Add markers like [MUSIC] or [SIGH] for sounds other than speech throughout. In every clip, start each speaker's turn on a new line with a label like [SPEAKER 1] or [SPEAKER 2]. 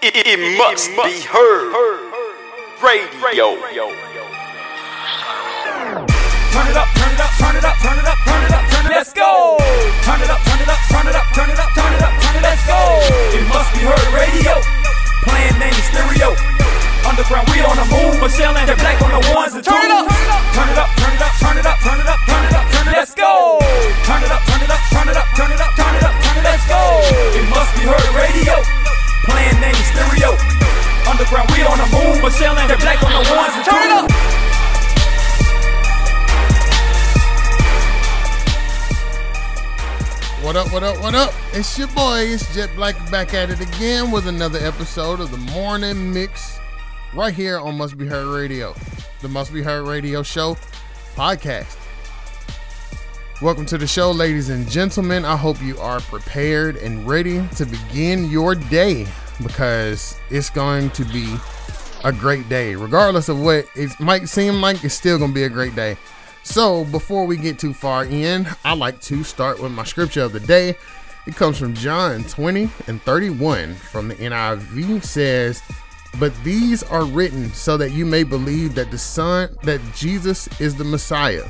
[SPEAKER 1] It, it must be heard. Radio.
[SPEAKER 2] Turn it up, turn it up, turn it up, turn it up, turn it up, turn it. up. Let's go. Turn it up, turn it up, turn it up, turn it up, turn it up, turn it. Let's go. It must be heard. Radio. Playing name stereo. Underground, we on the moon, Michelle and the black on the ones and twos. Turn it up, turn it up, turn it up, turn it up, turn it up, turn it up, turn it. Let's go. Turn it up, turn it up, turn it up, turn it up, turn it up, turn it. Up let's go. It must be heard. Radio. Playing name stereo. Underground, we on the moon, Michelle and the black on the ones and twos. Turn it up.
[SPEAKER 3] What up, what up, what up? It's your boy, it's Jet Black back at it again with another episode of the Morning Mix right here on Must Be Heard Radio, the Must Be Heard Radio Show podcast. Welcome to the show, ladies and gentlemen. I hope you are prepared and ready to begin your day because it's going to be a great day. Regardless of what it might seem like, it's still going to be a great day. So, before we get too far in, I like to start with my scripture of the day. It comes from John 20 and 31 from the NIV says, "But these are written so that you may believe that the Son that Jesus is the Messiah,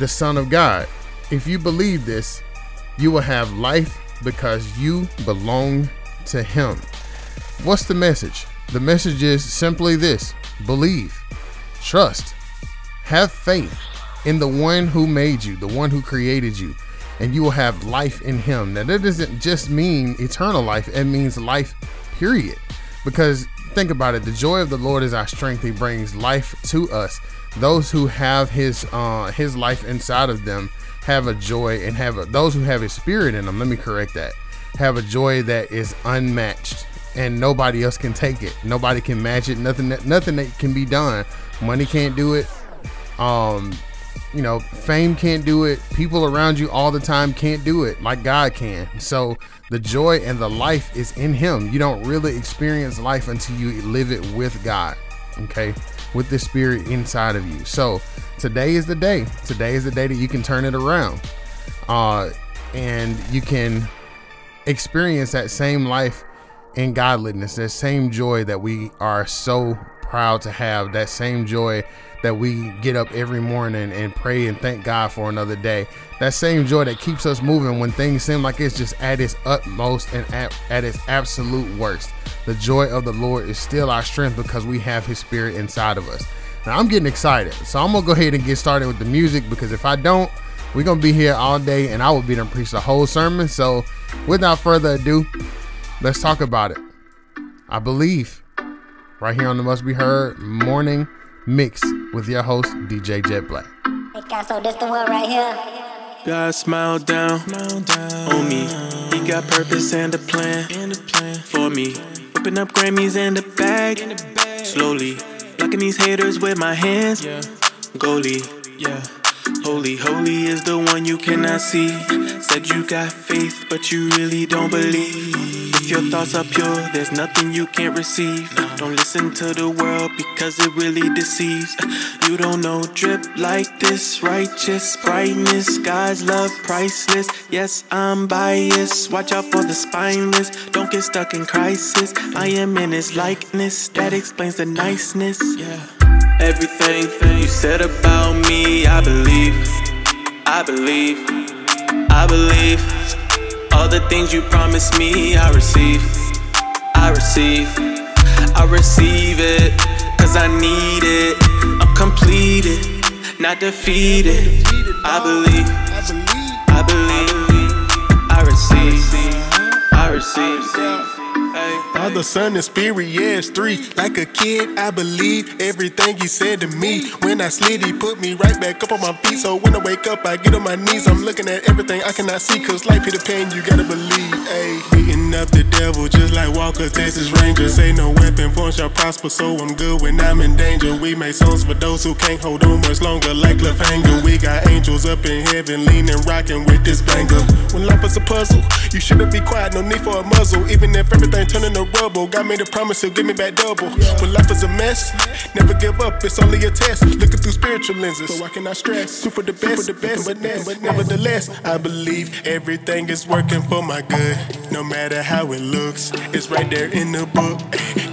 [SPEAKER 3] the Son of God. If you believe this, you will have life because you belong to him." What's the message? The message is simply this: believe, trust, have faith in the one who made you, the one who created you, and you will have life in him. Now, that doesn't just mean eternal life, it means life, period. Because think about it the joy of the Lord is our strength, He brings life to us. Those who have His uh, His life inside of them have a joy and have a, those who have a Spirit in them. Let me correct that. Have a joy that is unmatched, and nobody else can take it. Nobody can match it. Nothing that nothing that can be done. Money can't do it. Um, you know, fame can't do it. People around you all the time can't do it like God can. So the joy and the life is in Him. You don't really experience life until you live it with God. Okay, with the Spirit inside of you. So today is the day. Today is the day that you can turn it around, uh, and you can experience that same life in godliness, that same joy that we are so proud to have, that same joy that we get up every morning and pray and thank God for another day. That same joy that keeps us moving when things seem like it's just at its utmost and at, at its absolute worst. The joy of the Lord is still our strength because we have His Spirit inside of us. Now, I'm getting excited, so I'm gonna go ahead and get started with the music because if I don't, we're gonna be here all day and I will be done preach the whole sermon. So, without further ado, let's talk about it. I believe right here on the Must Be Heard Morning Mix with your host, DJ Jet Black.
[SPEAKER 4] Hey guys, so this the one right here.
[SPEAKER 5] God smile down, on me. He got purpose and a plan, for me. Open up Grammys in the bag, slowly. Blocking these haters with my hands, goalie. Yeah. Holy, holy is the one you cannot see. Said you got faith, but you really don't believe. If your thoughts are pure, there's nothing you can't receive. Don't listen to the world because it really deceives. You don't know drip like this, righteous brightness. God's love priceless. Yes, I'm biased. Watch out for the spineless. Don't get stuck in crisis. I am in His likeness. That explains the niceness. Yeah. Everything you said about me, I believe. I believe. I believe. All the things you promised me, I receive. I receive. I receive it. Cause I need it. I'm completed, not defeated. I believe. I believe. I receive. I receive.
[SPEAKER 6] Father, Son, and Spirit, yeah, it's three. Like a kid, I believe everything he said to me. When I slid, he put me right back up on my feet. So when I wake up, I get on my knees. I'm looking at everything I cannot see. Cause like Peter Pan, you gotta believe. Ayy, up the devil just like Walker, Texas Ranger. Say no weapon form shall prosper, so I'm good when I'm in danger. We make songs for those who can't hold on much longer, like cliffhanger. We got angels up in heaven, leaning, rocking with this banger. When life is a puzzle, you shouldn't be quiet, no need for a muzzle. Even if everything turning to rubble, God made a promise he'll give me back double. When life is a mess, never give up, it's only a test. Looking through spiritual lenses, so I cannot stress. Do for the best, for the best, but nevertheless, I believe everything is working for my good. No matter how it looks. It's right there in the book.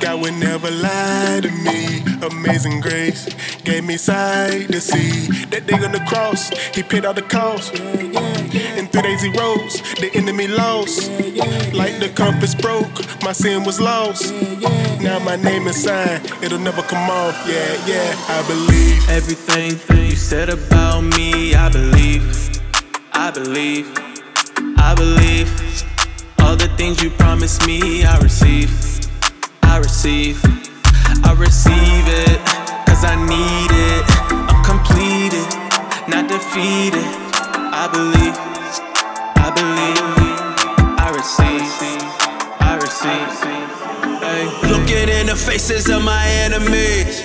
[SPEAKER 6] God would never lie to me. Amazing grace gave me sight to see. That day on the cross, he paid all the cost. In three days he rose, the enemy lost. Like the compass broke, my sin was lost. Now my name is signed, it'll never come off. Yeah, yeah, I believe.
[SPEAKER 5] Everything you said about me, I believe. I believe. I believe. All the things you promised me, I receive. I receive. I receive it, cause I need it. I'm completed, not defeated. I believe. I believe. I receive. I receive. Hey. Looking in the faces of my enemies.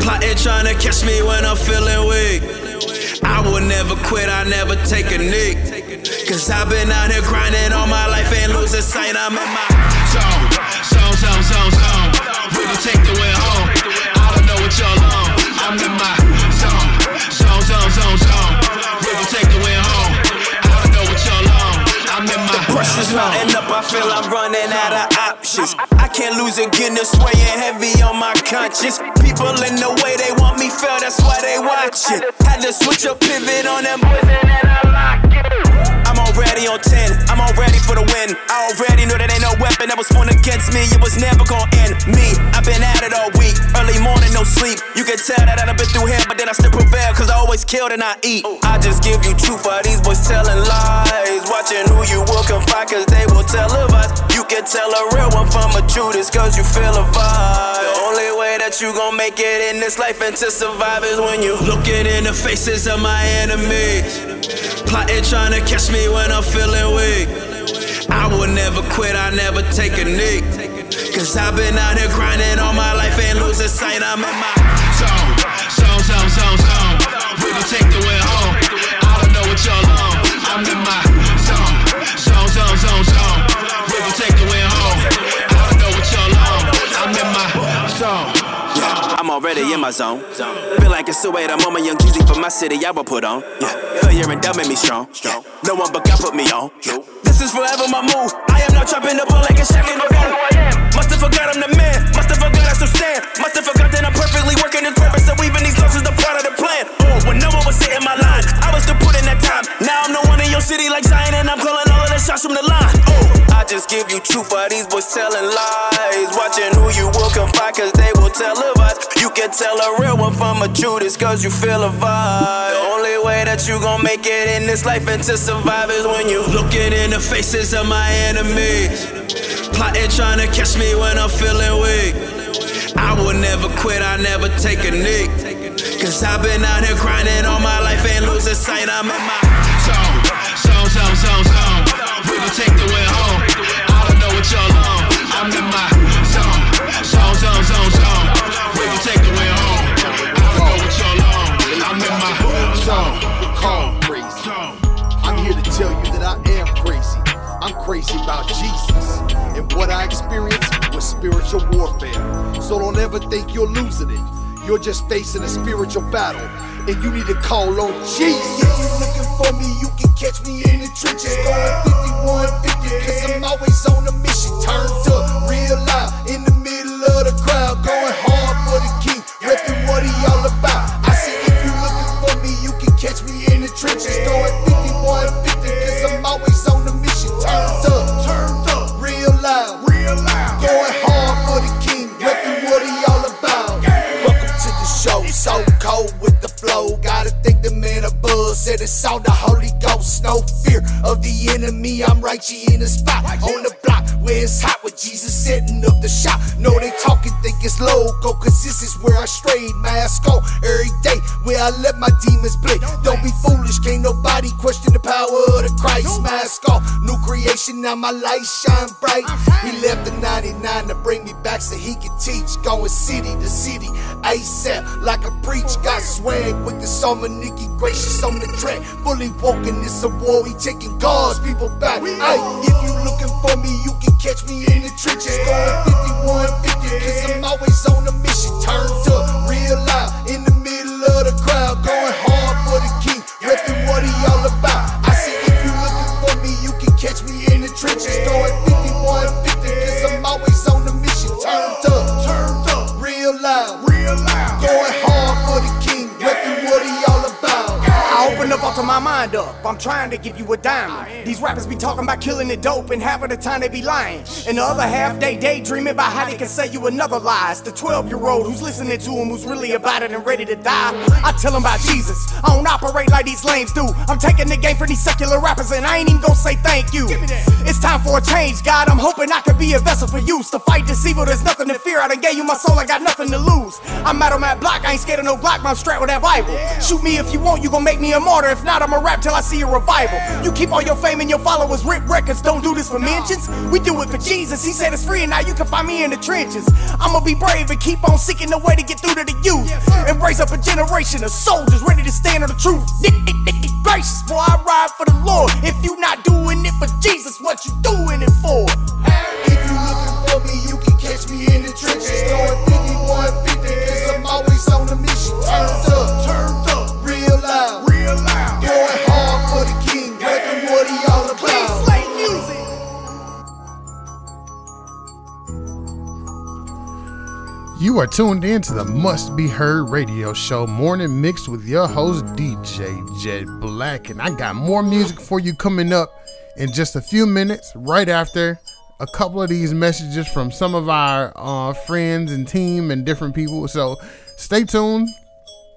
[SPEAKER 5] Plotting, trying to catch me when I'm feeling weak. I will never quit, I never take a nick. Cause I've been out here grinding all my life and losing sight. I'm in my zone, zone, zone, zone, zone. Really take the way home. I don't know what y'all on. I'm in my zone, zone, zone, zone, zone. Really take the way home. I don't know what y'all on. I'm in my
[SPEAKER 7] Pressure's mounting up, I feel I'm running out of options. I can't lose again, it's weighing heavy on my conscience. People in the way, they want me fail, that's why they watch it. Had to switch a pivot on them boys and then I lock it. I'm already on 10, I'm already for the win. I already know that ain't no weapon that was formed against me, it was never gonna end me. I've been at it all week, early morning, no sleep. You can tell that I've been through hell, but then I still prevail, cause I always kill and I eat. I just give you truth, while these boys telling lies. Watching who you will confide, cause they will tell of us. You can tell a real one from a Judas, cause you feel a vibe. The only way that you gon' make it in this life and to survive is when you
[SPEAKER 5] Looking in the faces of my enemies. Plotting, trying to catch me when I'm feeling weak. I will never quit, I never take a nick. Cause I've been out here grinding all my life and losing sight. I'm in my zone, zone, zone, zone, zone. Really take the way home. I don't know what y'all on. I'm in my in my zone.
[SPEAKER 7] Feel like it's the way I'm on my young Jeezy for my city, I will put on. Yeah, failure and doubt made me strong. No one but God put me on. Is forever my move. I am not trapping the ball like a shack in the room. Must have forgot I'm the man. Must have forgot I still stand. Must have forgot that I'm perfectly working this purpose. So even these losses are part of the plan. Oh, when no one was sitting my line, I was still putting that time. Now I'm the one in your city like Zion, and I'm calling all of the shots from the line. Oh, I just give you truth, but these boys telling lies. Watching who you will confide, cause they will us. You can tell a real one from a Judas, cause you feel a vibe. Only way that you gon' make it in this life and to survive is when you
[SPEAKER 5] Looking in the faces of my enemies. Plotting, trying to catch me when I'm feeling weak. I will never quit, I never take a nick. Cause I've been out here grinding all my life and losing sight. I'm in my zone, zone, zone, zone, zone. Really take the way home. I don't know what y'all on.
[SPEAKER 8] Think you're losing it. You're just facing a spiritual battle. And you need to call on Jesus. If you looking for me, you can catch me in the trenches. Going 5150, cause I'm always on a it's loco, cause strayed. Mask on every day, where I let my demons play. Don't be foolish, can't nobody question the power of the Christ. Mask off, new creation, now my light shine bright. He left the 99 to bring me back so he could teach. Going city to city, ASAP, like a preach. Got swag with the of Nikki Gracious on the track. Fully woken, it's a war, we taking God's people back. If you looking for me, you can catch me in the trenches. Going 5150, cause I'm always on a mission. Turned up, loud, in the middle of the crowd. Going hard for the king, repping what he all about. I said, if you looking for me, you can catch me in the trenches. Going
[SPEAKER 9] wind up. I'm trying to give you a diamond. These rappers be talking about killing the dope, and half of the time they be lying. And the other half they daydreaming about how they can say you another lie. It's the 12 year old who's listening to him who's really about it and ready to die. I tell him about Jesus. I don't operate like these lames do. I'm taking the game for these secular rappers, and I ain't even gonna say thank you. It's time for a change, God. I'm hoping I could be a vessel for use to fight this evil. There's nothing to fear. I done gave you my soul, I got nothing to lose. I'm out on that block, I ain't scared of no block, I'm strapped with that Bible. Shoot me if you want, you gon' make me a martyr. If not, I'ma rap till I see a revival. You keep all your fame and your followers rip records, don't do this for mentions. We do it for Jesus. He said it's free, and now you can find me in the trenches. I'ma be brave and keep on seeking the way to get through to the youth. And raise up a generation of soldiers ready to stand on the truth. Gracious, boy, I ride for the Lord. If you not doing it for Jesus, what you doing it for?
[SPEAKER 8] If you looking for me, you can catch me in the trenches. Throwing 5150, cause I'm always on the mission. Turned up,
[SPEAKER 3] You are tuned in to the Must Be Heard radio show, morning Mix with your host, DJ Jet Black. And I got more music for you coming up in just a few minutes, right after a couple of these messages from some of our uh, friends and team and different people. So stay tuned.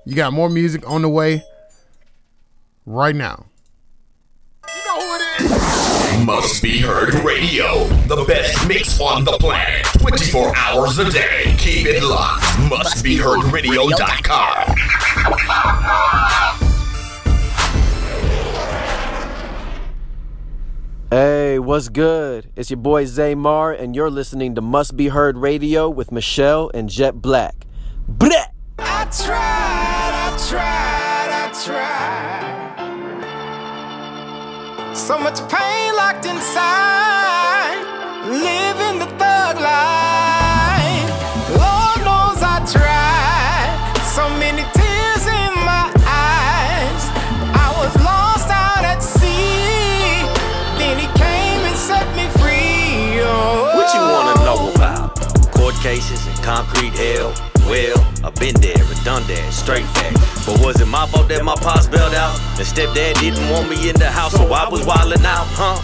[SPEAKER 3] You got more music on the way right now.
[SPEAKER 10] Must be heard radio. The best mix on the planet. 24 hours a day. Keep it locked. Mustbeheardradio.com.
[SPEAKER 11] Hey, what's good? It's your boy Zaymar, and you're listening to Must Be Heard Radio with Michelle and Jet Black. Bleh!
[SPEAKER 2] I tried, I tried, I tried. So much pain locked inside. Living the thug life. Lord knows I tried. So many tears in my eyes. I was lost out at sea. Then he came and set me free. Oh.
[SPEAKER 12] What you wanna know oh. about? Court cases concrete hell? Well, I've been there, and done that, straight fact. But was it my fault that my pops bailed out? And stepdad didn't want me in the house, so I was wildin' out, huh?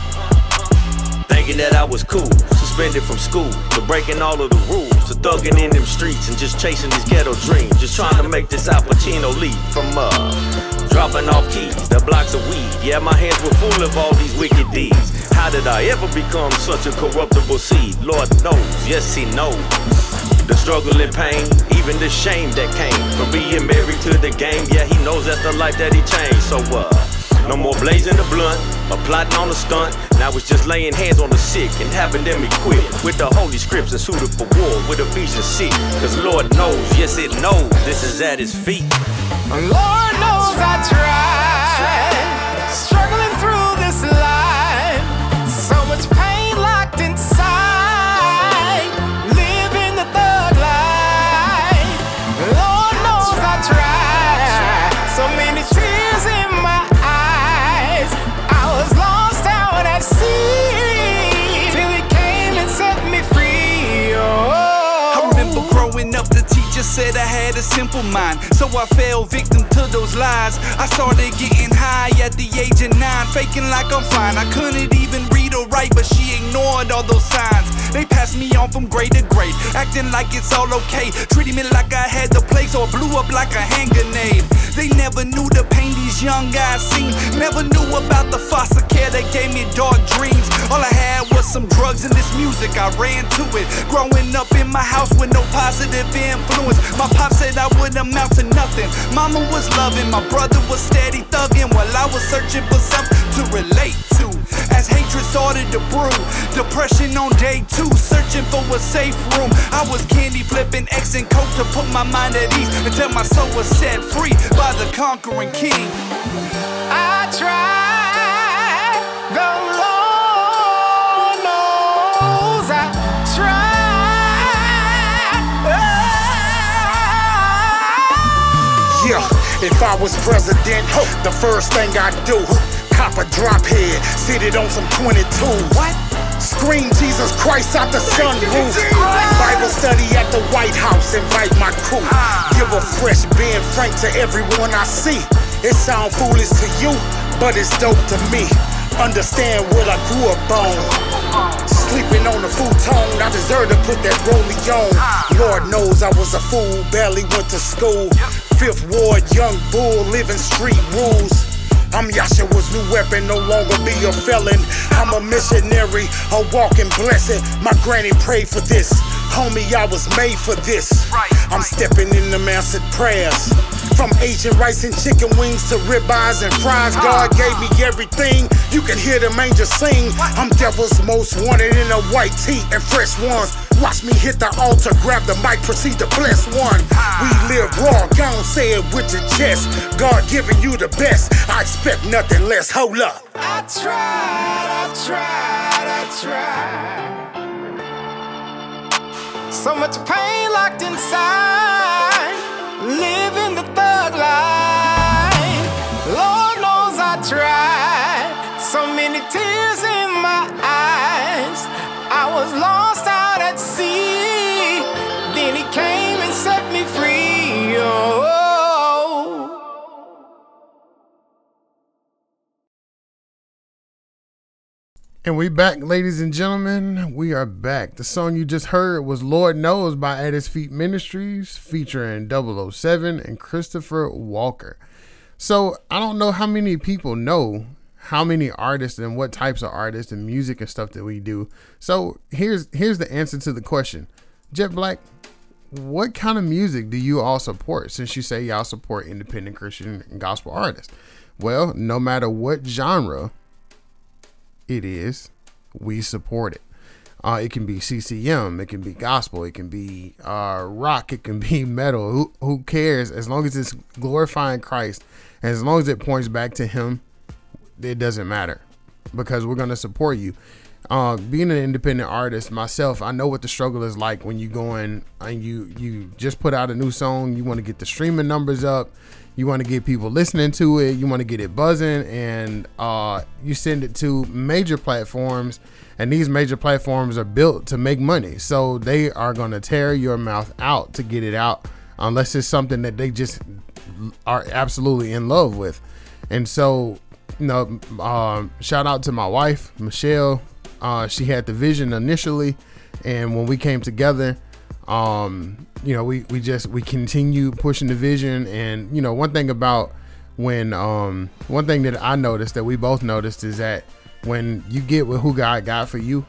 [SPEAKER 12] Thinking that I was cool, suspended from school, to breaking all of the rules, to thugging in them streets and just chasing these ghetto dreams. Just trying to make this Al Pacino from uh, dropping off keys, the blocks of weed. Yeah, my hands were full of all these wicked deeds. How did I ever become such a corruptible seed? Lord knows, yes, He knows. The struggle and pain, even the shame that came from being married to the game. Yeah, he knows that's the life that he changed. So, uh, no more blazing the blunt or plotting on the stunt. Now it's just laying hands on the sick and having them equipped with the holy scripts and suited for war with Ephesians 6. Cause Lord knows, yes, it knows, this is at his feet.
[SPEAKER 2] Lord knows I tried,
[SPEAKER 13] had a simple mind. So I fell victim to those lies. I started getting high at the age of nine, faking like I'm fine. I couldn't even read or write, but she ignored all those signs. They passed me on from grade to grade, acting like it's all okay. Treating me like I had the plague or blew up like a hand grenade. They never knew the pain these young guys seen. Never knew about the foster care that gave me dark dreams. All I had was some drugs and this music. I ran to it. Growing up in my house with no positive influence. My pop said I wouldn't amount to nothing. Mama was loving, my brother was steady thugging while I was searching for something to relate to. As to brew, depression on day two, searching for a safe room. I was candy flipping X and coke to put my mind at ease until my soul was set free by the conquering king.
[SPEAKER 2] I tried, the Lord knows I tried.
[SPEAKER 14] Yeah, if I was president, the first thing I'd do, a drop head, sit it on some 22. What? Scream Jesus Christ out the sunroof. Bible study at the White House, invite my crew. Give a fresh Ben Frank to everyone I see. It sound foolish to you, but it's dope to me. Understand what I grew up on. Sleeping on the futon, I deserve to put that rollie on. Lord knows I was a fool, barely went to school. Fifth Ward, young bull, living street rules. I'm Yahshua's new weapon, no longer be a felon. I'm a missionary, a walking blessing. My granny prayed for this. Homie, I was made for this. I'm stepping in the answered prayers. From Asian rice and chicken wings to ribeyes and fries, God gave me everything. You can hear the angels sing. I'm devil's most wanted in a white tee and fresh ones. Watch me hit the altar, grab the mic, proceed to bless one. We live raw, don't say it with your chest. God giving you the best, I expect nothing less. Hold up.
[SPEAKER 15] I tried, I tried, I tried. So much pain locked inside, living the thug life. Lord knows I tried. So many tears in my eyes. I was lost out at sea. And
[SPEAKER 3] we back, ladies and gentlemen. We are back. The song you just heard was Lord Knows by At His Feet Ministries, featuring 007 and Christopher Walker. So I don't know how many people know how many artists and what types of artists and music and stuff that we do. So here's here's the answer to the question. Jet Black, what kind of music do you all support since you say y'all support independent Christian gospel artists? Well, no matter what genre it is, we support it. Uh, it can be CCM, it can be gospel, it can be uh, rock, it can [LAUGHS] be metal. Who, who cares? As long as it's glorifying Christ, as long as it points back to Him, it doesn't matter because we're gonna support you. Uh, being an independent artist myself, I know what the struggle is like when you go in and you you just put out a new song. You want to get the streaming numbers up. You want to get people listening to it. You want to get it buzzing, and uh, you send it to major platforms. And these major platforms are built to make money, so they are gonna tear your mouth out to get it out, unless it's something that they just are absolutely in love with. And so you know, um, shout out to my wife, Michelle. Uh, she had the vision initially, and when we came together, um, you know, we we just we continue pushing the vision. And you know, one thing about when um, one thing that I noticed that we both noticed is that when you get with who God got for you,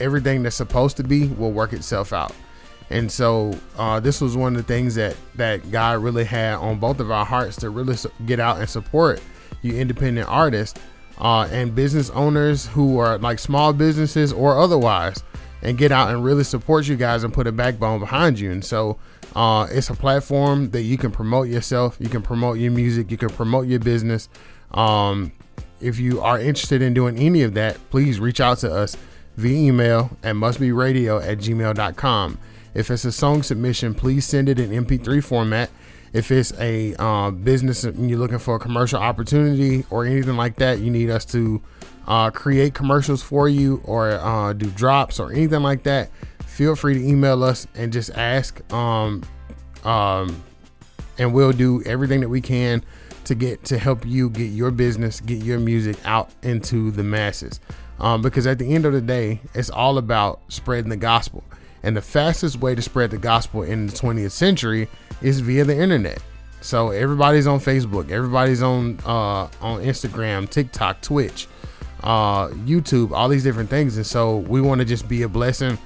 [SPEAKER 3] everything that's supposed to be will work itself out. And so uh, this was one of the things that that God really had on both of our hearts to really get out and support you independent artists uh, and business owners who are like small businesses or otherwise and get out and really support you guys and put a backbone behind you. And so uh, it's a platform that you can promote yourself, you can promote your music, you can promote your business. Um, if you are interested in doing any of that, please reach out to us via email at mustberadio at gmail.com. If it's a song submission, please send it in MP3 format if it's a uh, business and you're looking for a commercial opportunity or anything like that, you need us to uh, create commercials for you or uh, do drops or anything like that. Feel free to email us and just ask. Um, um, and we'll do everything that we can to get to help you get your business, get your music out into the masses. Um, because at the end of the day, it's all about spreading the gospel. And the fastest way to spread the gospel in the 20th century is via the internet. So everybody's on Facebook, everybody's on uh, on Instagram, TikTok, Twitch, uh, YouTube, all these different things. And so we want to just be a blessing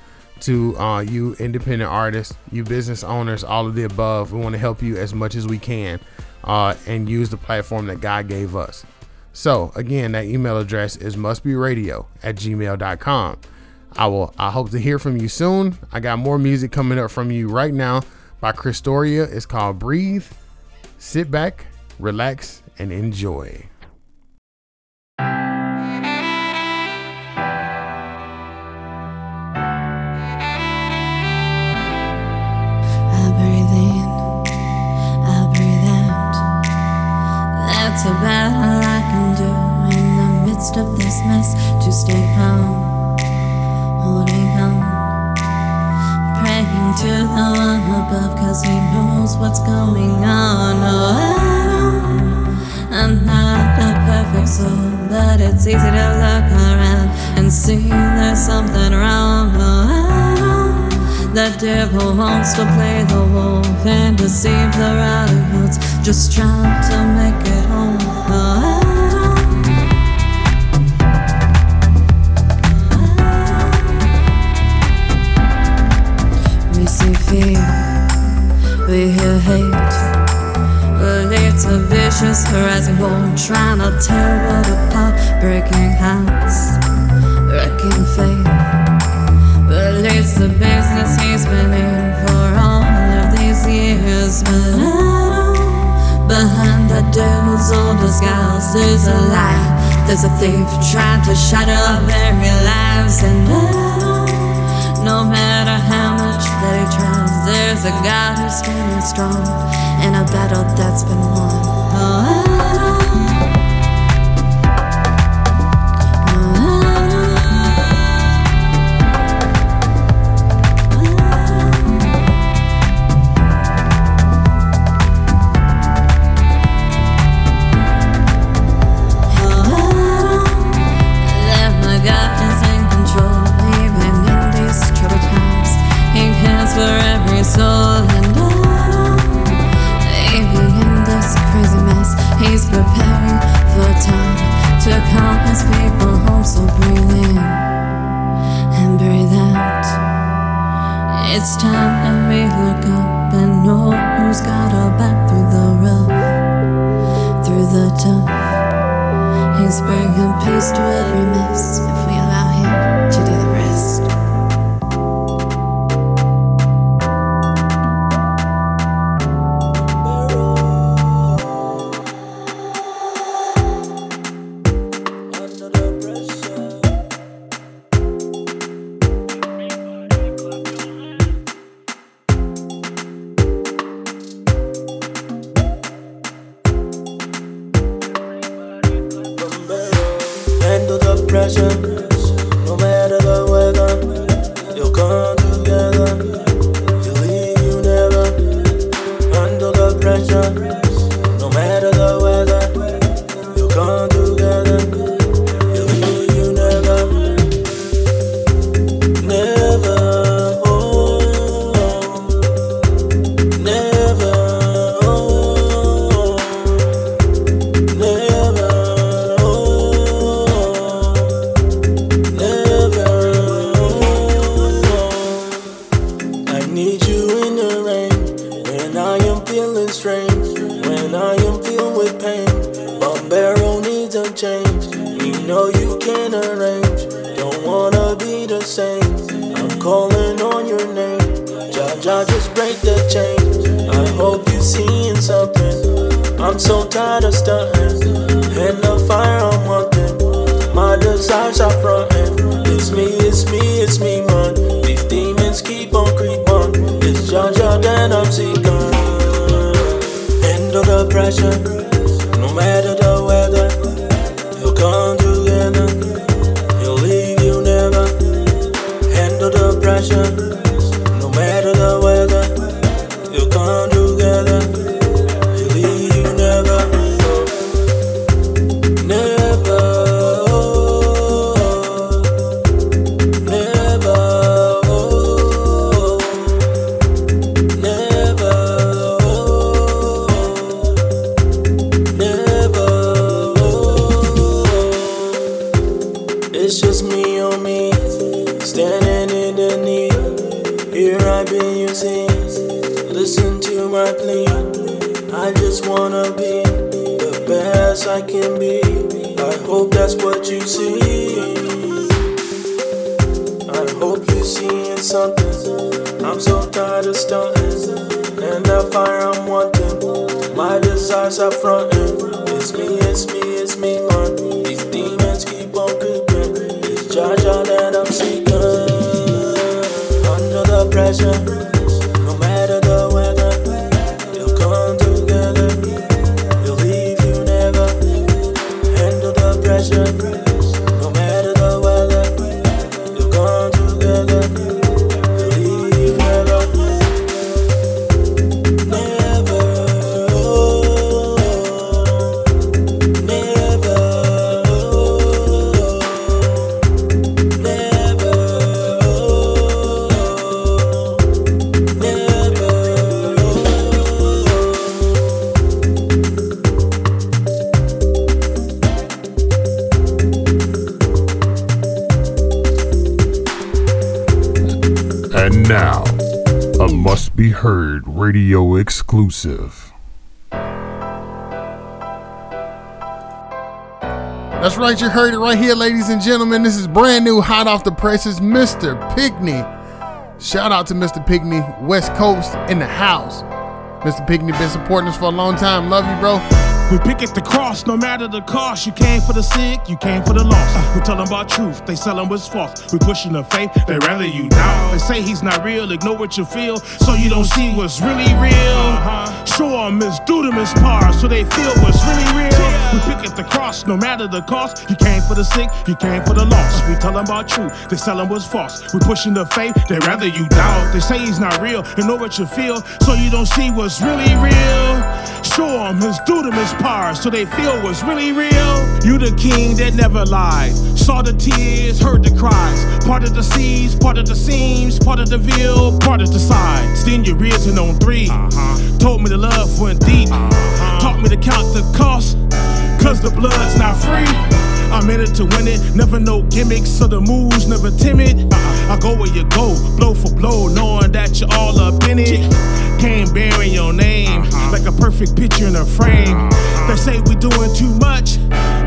[SPEAKER 3] to uh, you independent artists, you business owners, all of the above. We want to help you as much as we can uh, and use the platform that God gave us. So again, that email address is mustberadio at gmail.com. I will I hope to hear from you soon. I got more music coming up from you right now by Christoria. It's called Breathe. Sit back, relax, and enjoy.
[SPEAKER 16] devil wants to play the wolf and deceive the radicals, just trying to make it home. We see fear, we hear hate. But It's a vicious, harassing war, trying to tear it apart, breaking hearts, wrecking faith. But it's the business he's been in for all of these years. But behind that devil's old disguise, there's a lie. There's a thief trying to shadow our very lives. And oh, no matter how much that he tries, there's a God who's standing strong in a battle that's been won. Oh, countless people home, so breathe in and breathe out. It's time that we look up and know who's got our back through the rough, through the tough. He's bringing peace to every mess if we allow him to do the rest.
[SPEAKER 17] passion. pressure.
[SPEAKER 18] Radio exclusive.
[SPEAKER 3] That's right, you heard it right here, ladies and gentlemen. This is brand new, hot off the presses, Mr. Pickney. Shout out to Mr. Pickney, West Coast in the house. Mr. Pickney been supporting us for a long time. Love you, bro.
[SPEAKER 19] We pick at the cross, no matter the cost. You came for the sick, you came for the lost. We tell them about truth, they sell them what's false. We pushing the faith, they rather you doubt. They say he's not real, ignore what you feel, so you don't see what's really real. Show them his dunamis par, so they feel what's really real. We pick at the cross, no matter the cost. You came for the sick, you came for the lost. We tell them about truth, they sell them what's false. We pushing the faith, they rather you doubt. They say he's not real, ignore what you feel, so you don't see what's really real. Show them his dunamis par, so they feel what's really real. You the king that never lied. Saw the tears, heard the cries. Part of the seas, part of the seams, part of the veil, part of the side. Seen you risen on 3 uh-huh. Told me the love went deep. Uh-huh. Taught me to count the cost, cause the blood's not free. I'm in it to win it, never no gimmicks, so the moves never timid. Uh-huh. I go where you go, blow for blow, knowing that you're all up in it. Came bearing your name, like a perfect picture in a frame. They say we're doing too much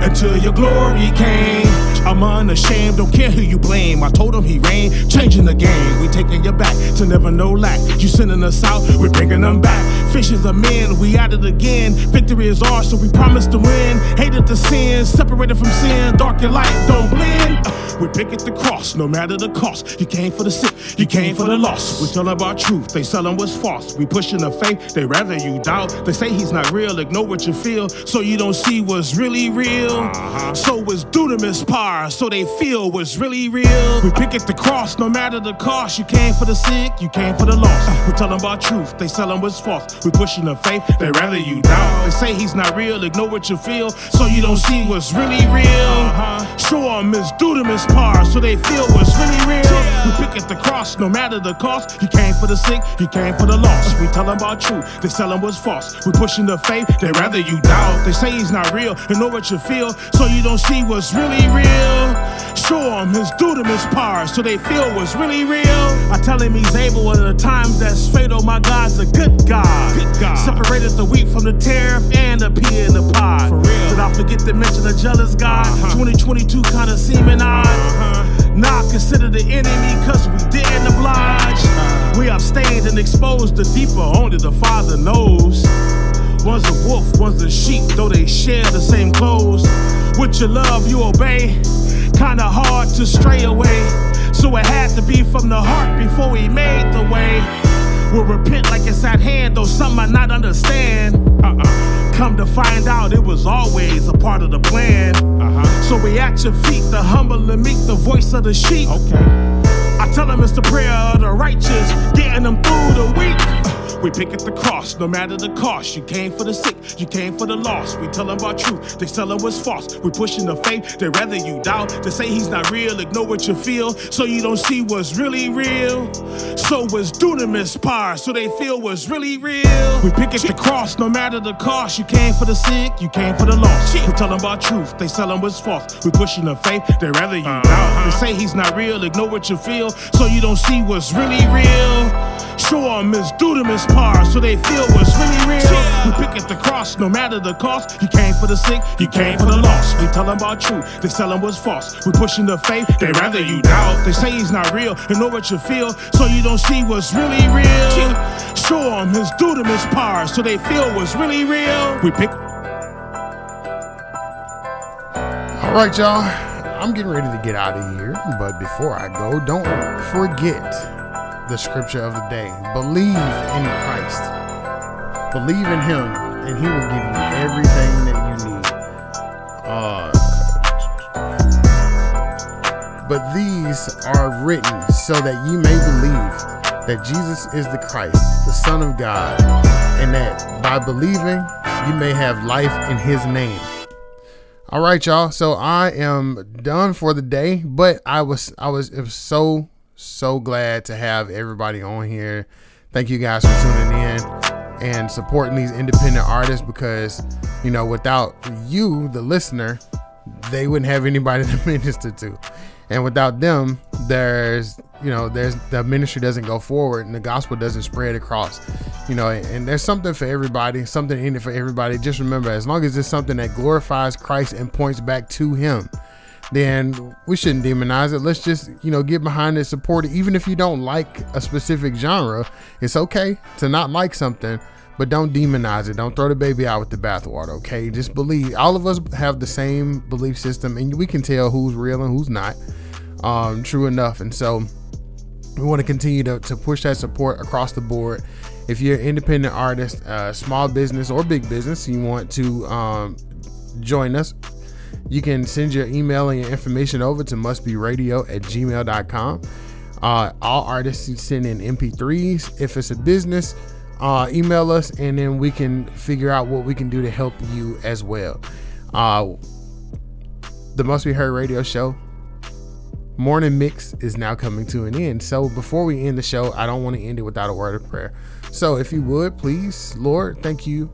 [SPEAKER 19] until your glory came. I'm unashamed, don't care who you blame. I told him he reigned, changing the game. We taking you back to never no lack. You sending us out, we're bringing them back. Fishes are men, we at it again. Victory is ours, so we promise to win. Hated the sin, separated from sin. Dark and light don't blend. Uh, we pick at the cross, no matter the cost. You came for the sick, you came for the lost. We tell about truth, they selling what's false. We pushing the faith, they rather you doubt. They say he's not real, ignore what you feel, so you don't see what's really real. Uh-huh. So it's dunamis par, so they feel what's really real. We pick at the cross, no matter the cost. You came for the sick, you came for the lost. We tell them about truth, they selling what's false. We pushing the faith, they rather you doubt. They say he's not real, ignore what you feel, so you don't see what's really real. Uh-huh. Show them his dunamis par, so they feel what's really real. We pick at the cross, no matter the cost. You came for the sick, you came for the lost. We tell them about truth, they selling what's false. We pushing the faith, they rather you doubt. They say he's not real, and know what you feel, so you don't see what's really real. Show him his dunamis par, so they feel what's really real. I tell him he's able at the times that's fatal. My God's a good God. Good God. Separated the wheat from the tariff and the pea in the pod. For real. Did I forget to mention the jealous God? Uh-huh. 2022 kind of seeming odd. Uh-huh. Not consider the enemy, cause we didn't oblige. Uh-huh. We abstained and exposed the deeper, only the Father knows. One's a wolf, one's a sheep, though they share the same clothes. With your love, you obey. Kinda hard to stray away. So it had to be from the heart before he made the way. We'll repent like it's at hand, though some might not understand. Uh-uh. Come to find out, it was always a part of the plan. Uh-huh. So we at your feet, the humble and meek, the voice of the sheep. Okay. I tell them it's the prayer of the righteous, getting them through the week. We pick at the cross, no matter the cost. You came for the sick, you came for the lost. We tell them about truth, they tell them what's false. We pushing the faith, they rather you doubt. They say he's not real, ignore what you feel, so you don't see what's really real. So was dunamis par, so they feel what's really real. We pick at the cross, no matter the cost. You came for the sick, you came for the lost. We tell them about truth, they tell them what's false. We pushing the faith, they rather you uh-huh. doubt. They say he's not real, ignore what you feel, so you don't see what's really real. Show them his dunamis par, so they feel what's really real. We pick at the cross, no matter the cost. He came for the sick, he came for the lost. We tell them about truth, they tell them what's false. We pushing the faith, they rather you doubt. They say he's not real, and know what you feel, so you don't see what's really real. Show them his dunamis par, so they feel what's really real. We pick.
[SPEAKER 3] All right, y'all. I'm getting ready to get out of here, but before I go, don't forget the scripture of the day. Believe in Christ. Believe in Him, and He will give you everything that you need. Uh, but these are written so that you may believe that Jesus is the Christ, the Son of God, and that by believing you may have life in His name. All right, y'all. So I am done for the day, but I was I was, was so so glad to have everybody on here. Thank you guys for tuning in and supporting these independent artists because you know without you, the listener, they wouldn't have anybody [LAUGHS] to minister to. And without them, there's you know there's the ministry doesn't go forward and the gospel doesn't spread across you know and, there's something for everybody something in it for everybody just remember as long as it's something that glorifies christ and points back to him then we shouldn't demonize it. Let's just you know get behind it support it. Even if you don't like a specific genre it's okay to not like something but don't demonize it. Don't throw the baby out with the bathwater okay? Just believe all of us have the same belief system and we can tell who's real and who's not um, true enough. And so we want to continue to, to push that support across the board. If you're an independent artist, uh, small business or big business, you want to um, join us, you can send your email and your information over to mustberadio at gmail.com. Uh, all artists send in MP3s. If it's a business, uh, email us and then we can figure out what we can do to help you as well. Uh, the Must Be Heard radio show morning mix is now coming to an end. So before we end the show, I don't want to end it without a word of prayer. So if you would, please, Lord, thank you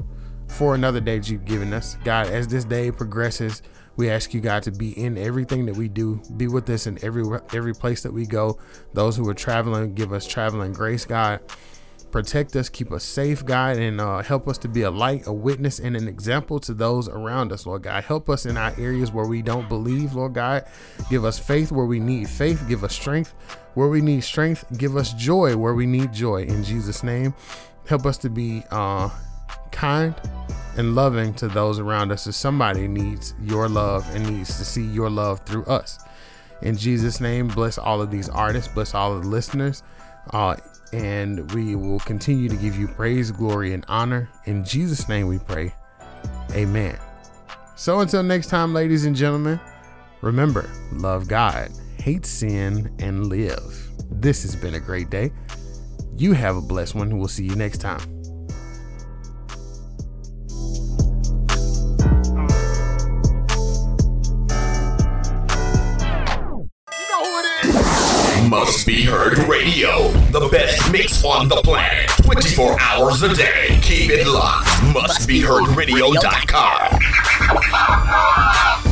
[SPEAKER 3] for another day that you've given us. God, as this day progresses, we ask you, God, to be in everything that we do. Be with us in every every place that we go. Those who are traveling, give us traveling grace, God protect us, keep us safe, God, and uh, help us to be a light, a witness, and an example to those around us, Lord God. Help us in our areas where we don't believe, Lord God. Give us faith where we need faith. Give us strength where we need strength. Give us joy where we need joy. In Jesus' name, help us to be uh, kind and loving to those around us as somebody needs your love and needs to see your love through us. In Jesus' name, bless all of these artists, bless all of the listeners. Uh, and we will continue to give you praise, glory, and honor. In Jesus' name we pray. Amen. So until next time, ladies and gentlemen, remember love God, hate sin, and live. This has been a great day. You have a blessed one. We'll see you next time.
[SPEAKER 10] Must Be Heard Radio, the best mix on the planet. 24 hours a day. Keep it locked. MustBeHeardRadio.com.